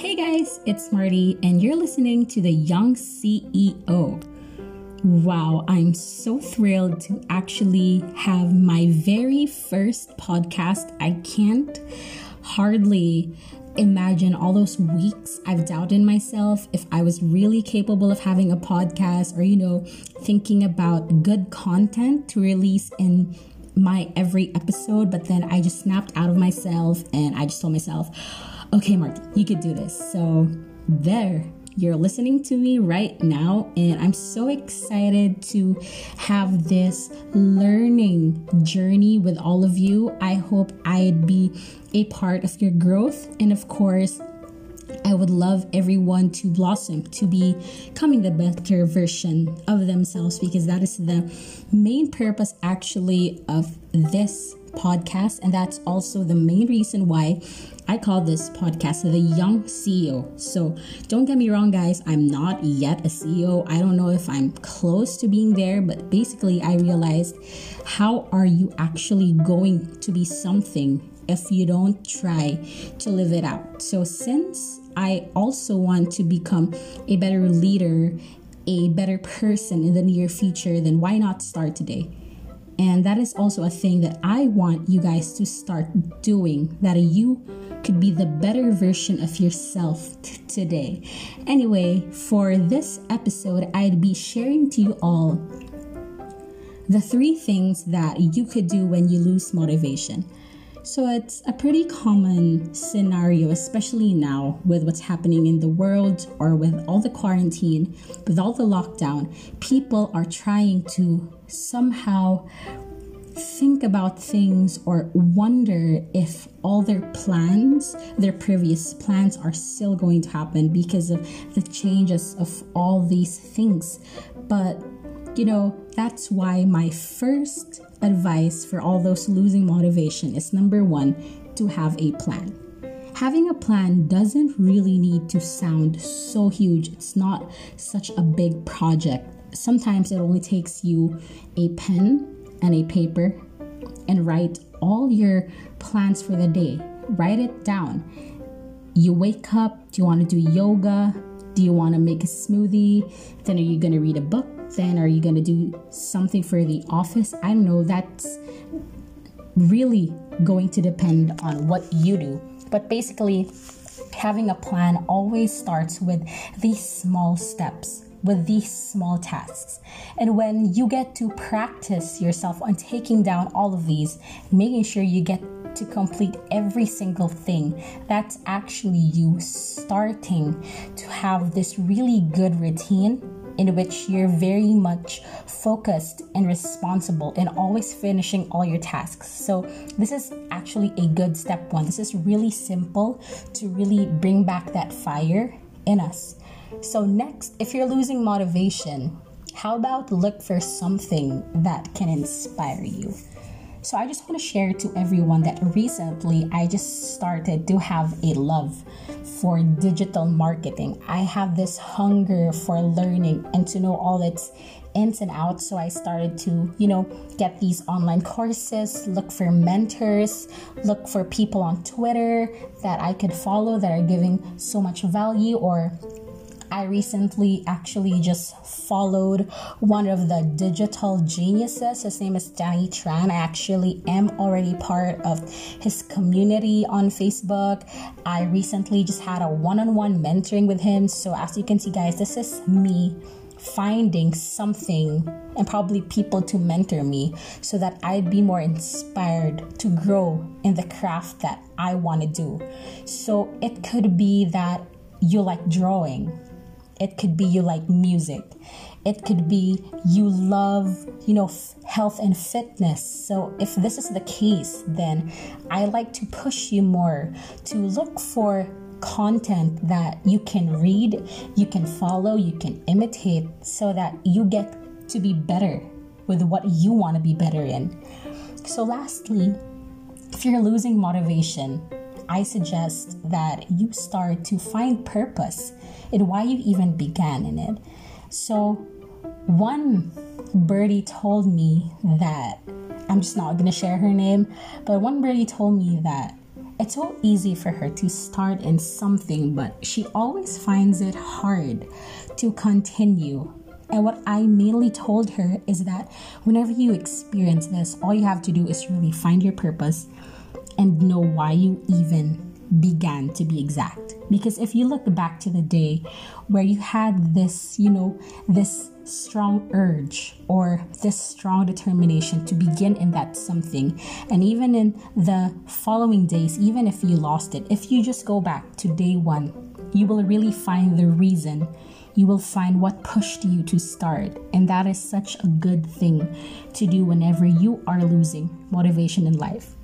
Hey guys, it's Marty, and you're listening to the Young CEO. Wow, I'm so thrilled to actually have my very first podcast. I can't hardly imagine all those weeks I've doubted myself if I was really capable of having a podcast or, you know, thinking about good content to release in my every episode. But then I just snapped out of myself and I just told myself, okay, Marty, you could do this. So there. You're listening to me right now, and I'm so excited to have this learning journey with all of you. I hope I'd be a part of your growth, and of course, I would love everyone to blossom, to be becoming the better version of themselves, because that is the main purpose actually of this podcast. And that's also the main reason why I call this podcast the Young CEO. So don't get me wrong, guys, I'm not yet a CEO. I don't know if I'm close to being there, but basically, I realized how are you actually going to be something if you don't try to live it out? So, since I also want to become a better leader, a better person in the near future, then why not start today? And that is also a thing that I want you guys to start doing that you could be the better version of yourself t- today. Anyway, for this episode, I'd be sharing to you all the three things that you could do when you lose motivation. So it's a pretty common scenario, especially now with what's happening in the world or with all the quarantine, with all the lockdown. People are trying to somehow think about things or wonder if all their plans, their previous plans, are still going to happen because of the changes of all these things. But you know, that's why my first advice for all those losing motivation is number one, to have a plan. Having a plan doesn't really need to sound so huge. It's not such a big project. Sometimes it only takes you a pen and a paper and write all your plans for the day. Write it down. You wake up, do you want to do yoga? Do you want to make a smoothie? Then are you going to read a book? Then are you going to do something for the office? I don't know. That's really going to depend on what you do. But basically, having a plan always starts with these small steps with these small tasks. And when you get to practice yourself on taking down all of these, making sure you get to complete every single thing, that's actually you starting to have this really good routine in which you're very much focused and responsible and always finishing all your tasks. So, this is actually a good step one. This is really simple to really bring back that fire in us. So, next, if you're losing motivation, how about look for something that can inspire you? So, I just want to share to everyone that recently I just started to have a love for digital marketing. I have this hunger for learning and to know all its ins and outs. So I started to, you know, get these online courses, look for mentors, look for people on Twitter that I could follow that are giving so much value or I recently actually just followed one of the digital geniuses. His name is Danny Tran. I actually am already part of his community on Facebook. I recently just had a one on one mentoring with him. So, as you can see, guys, this is me finding something and probably people to mentor me so that I'd be more inspired to grow in the craft that I want to do. So it could be that you like drawing, it could be you like music. It could be you love, you know, f- health and fitness. So if this is the case, then I like to push you more to look for content that you can read, you can follow, you can imitate so that you get to be better with what you want to be better in. So lastly, if you're losing motivation, I suggest that you start to find purpose in why you even began in it. So, one birdie told me that I'm just not to share her name, but one birdie told me that it's so easy for her to start in something, but she always finds it hard to continue. And what I mainly told her is that whenever you experience this, all you have to do is really find your purpose and know why you even began to be exact. Because if you look back to the day where you had this, you know, this strong urge or this strong determination to begin in that something, and even in the following days, even if you lost it, if you just go back to day one, you will really find the reason. You will find what pushed you to start. And that is such a good thing to do whenever you are losing motivation in life.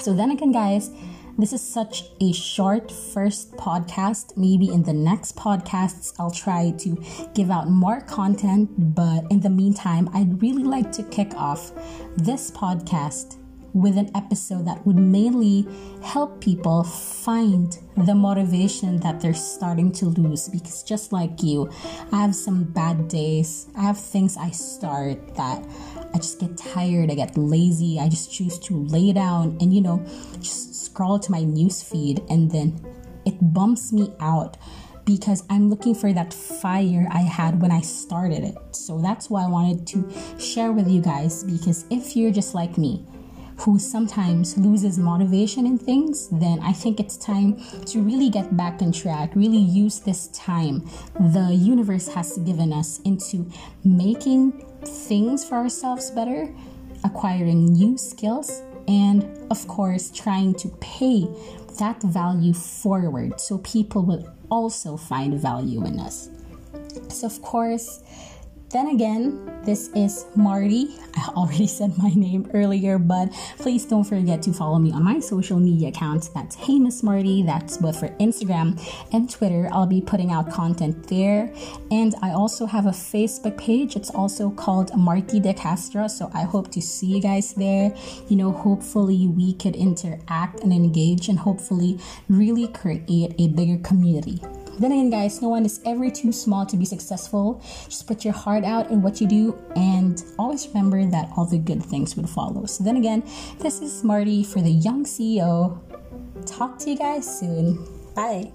So, then again, guys, this is such a short first podcast. Maybe in the next podcasts, I'll try to give out more content. But in the meantime, I'd really like to kick off this podcast with an episode that would mainly help people find the motivation that they're starting to lose. Because just like you, I have some bad days, I have things I start that I just get tired, I get lazy, I just choose to lay down and, you know, just scroll to my news feed and then it bumps me out because I'm looking for that fire I had when I started it. So that's why I wanted to share with you guys because if you're just like me, who sometimes loses motivation in things, then I think it's time to really get back on track, really use this time the universe has given us into making things for ourselves better, acquiring new skills, and of course trying to pay that value forward so people will also find value in us. So, of course, then again, this is Marty. I already said my name earlier, but please don't forget to follow me on my social media accounts. That's Hey Miss Marty. That's both for Instagram and Twitter. I'll be putting out content there. And I also have a Facebook page. It's also called Marty De Castro. So I hope to see you guys there. You know, hopefully we could interact and engage and hopefully really create a bigger community. Then again, guys, no one is ever too small to be successful. Just put your heart out in what you do and always remember that all the good things would follow. So, then again, this is Marty for the Young CEO. Talk to you guys soon. Bye.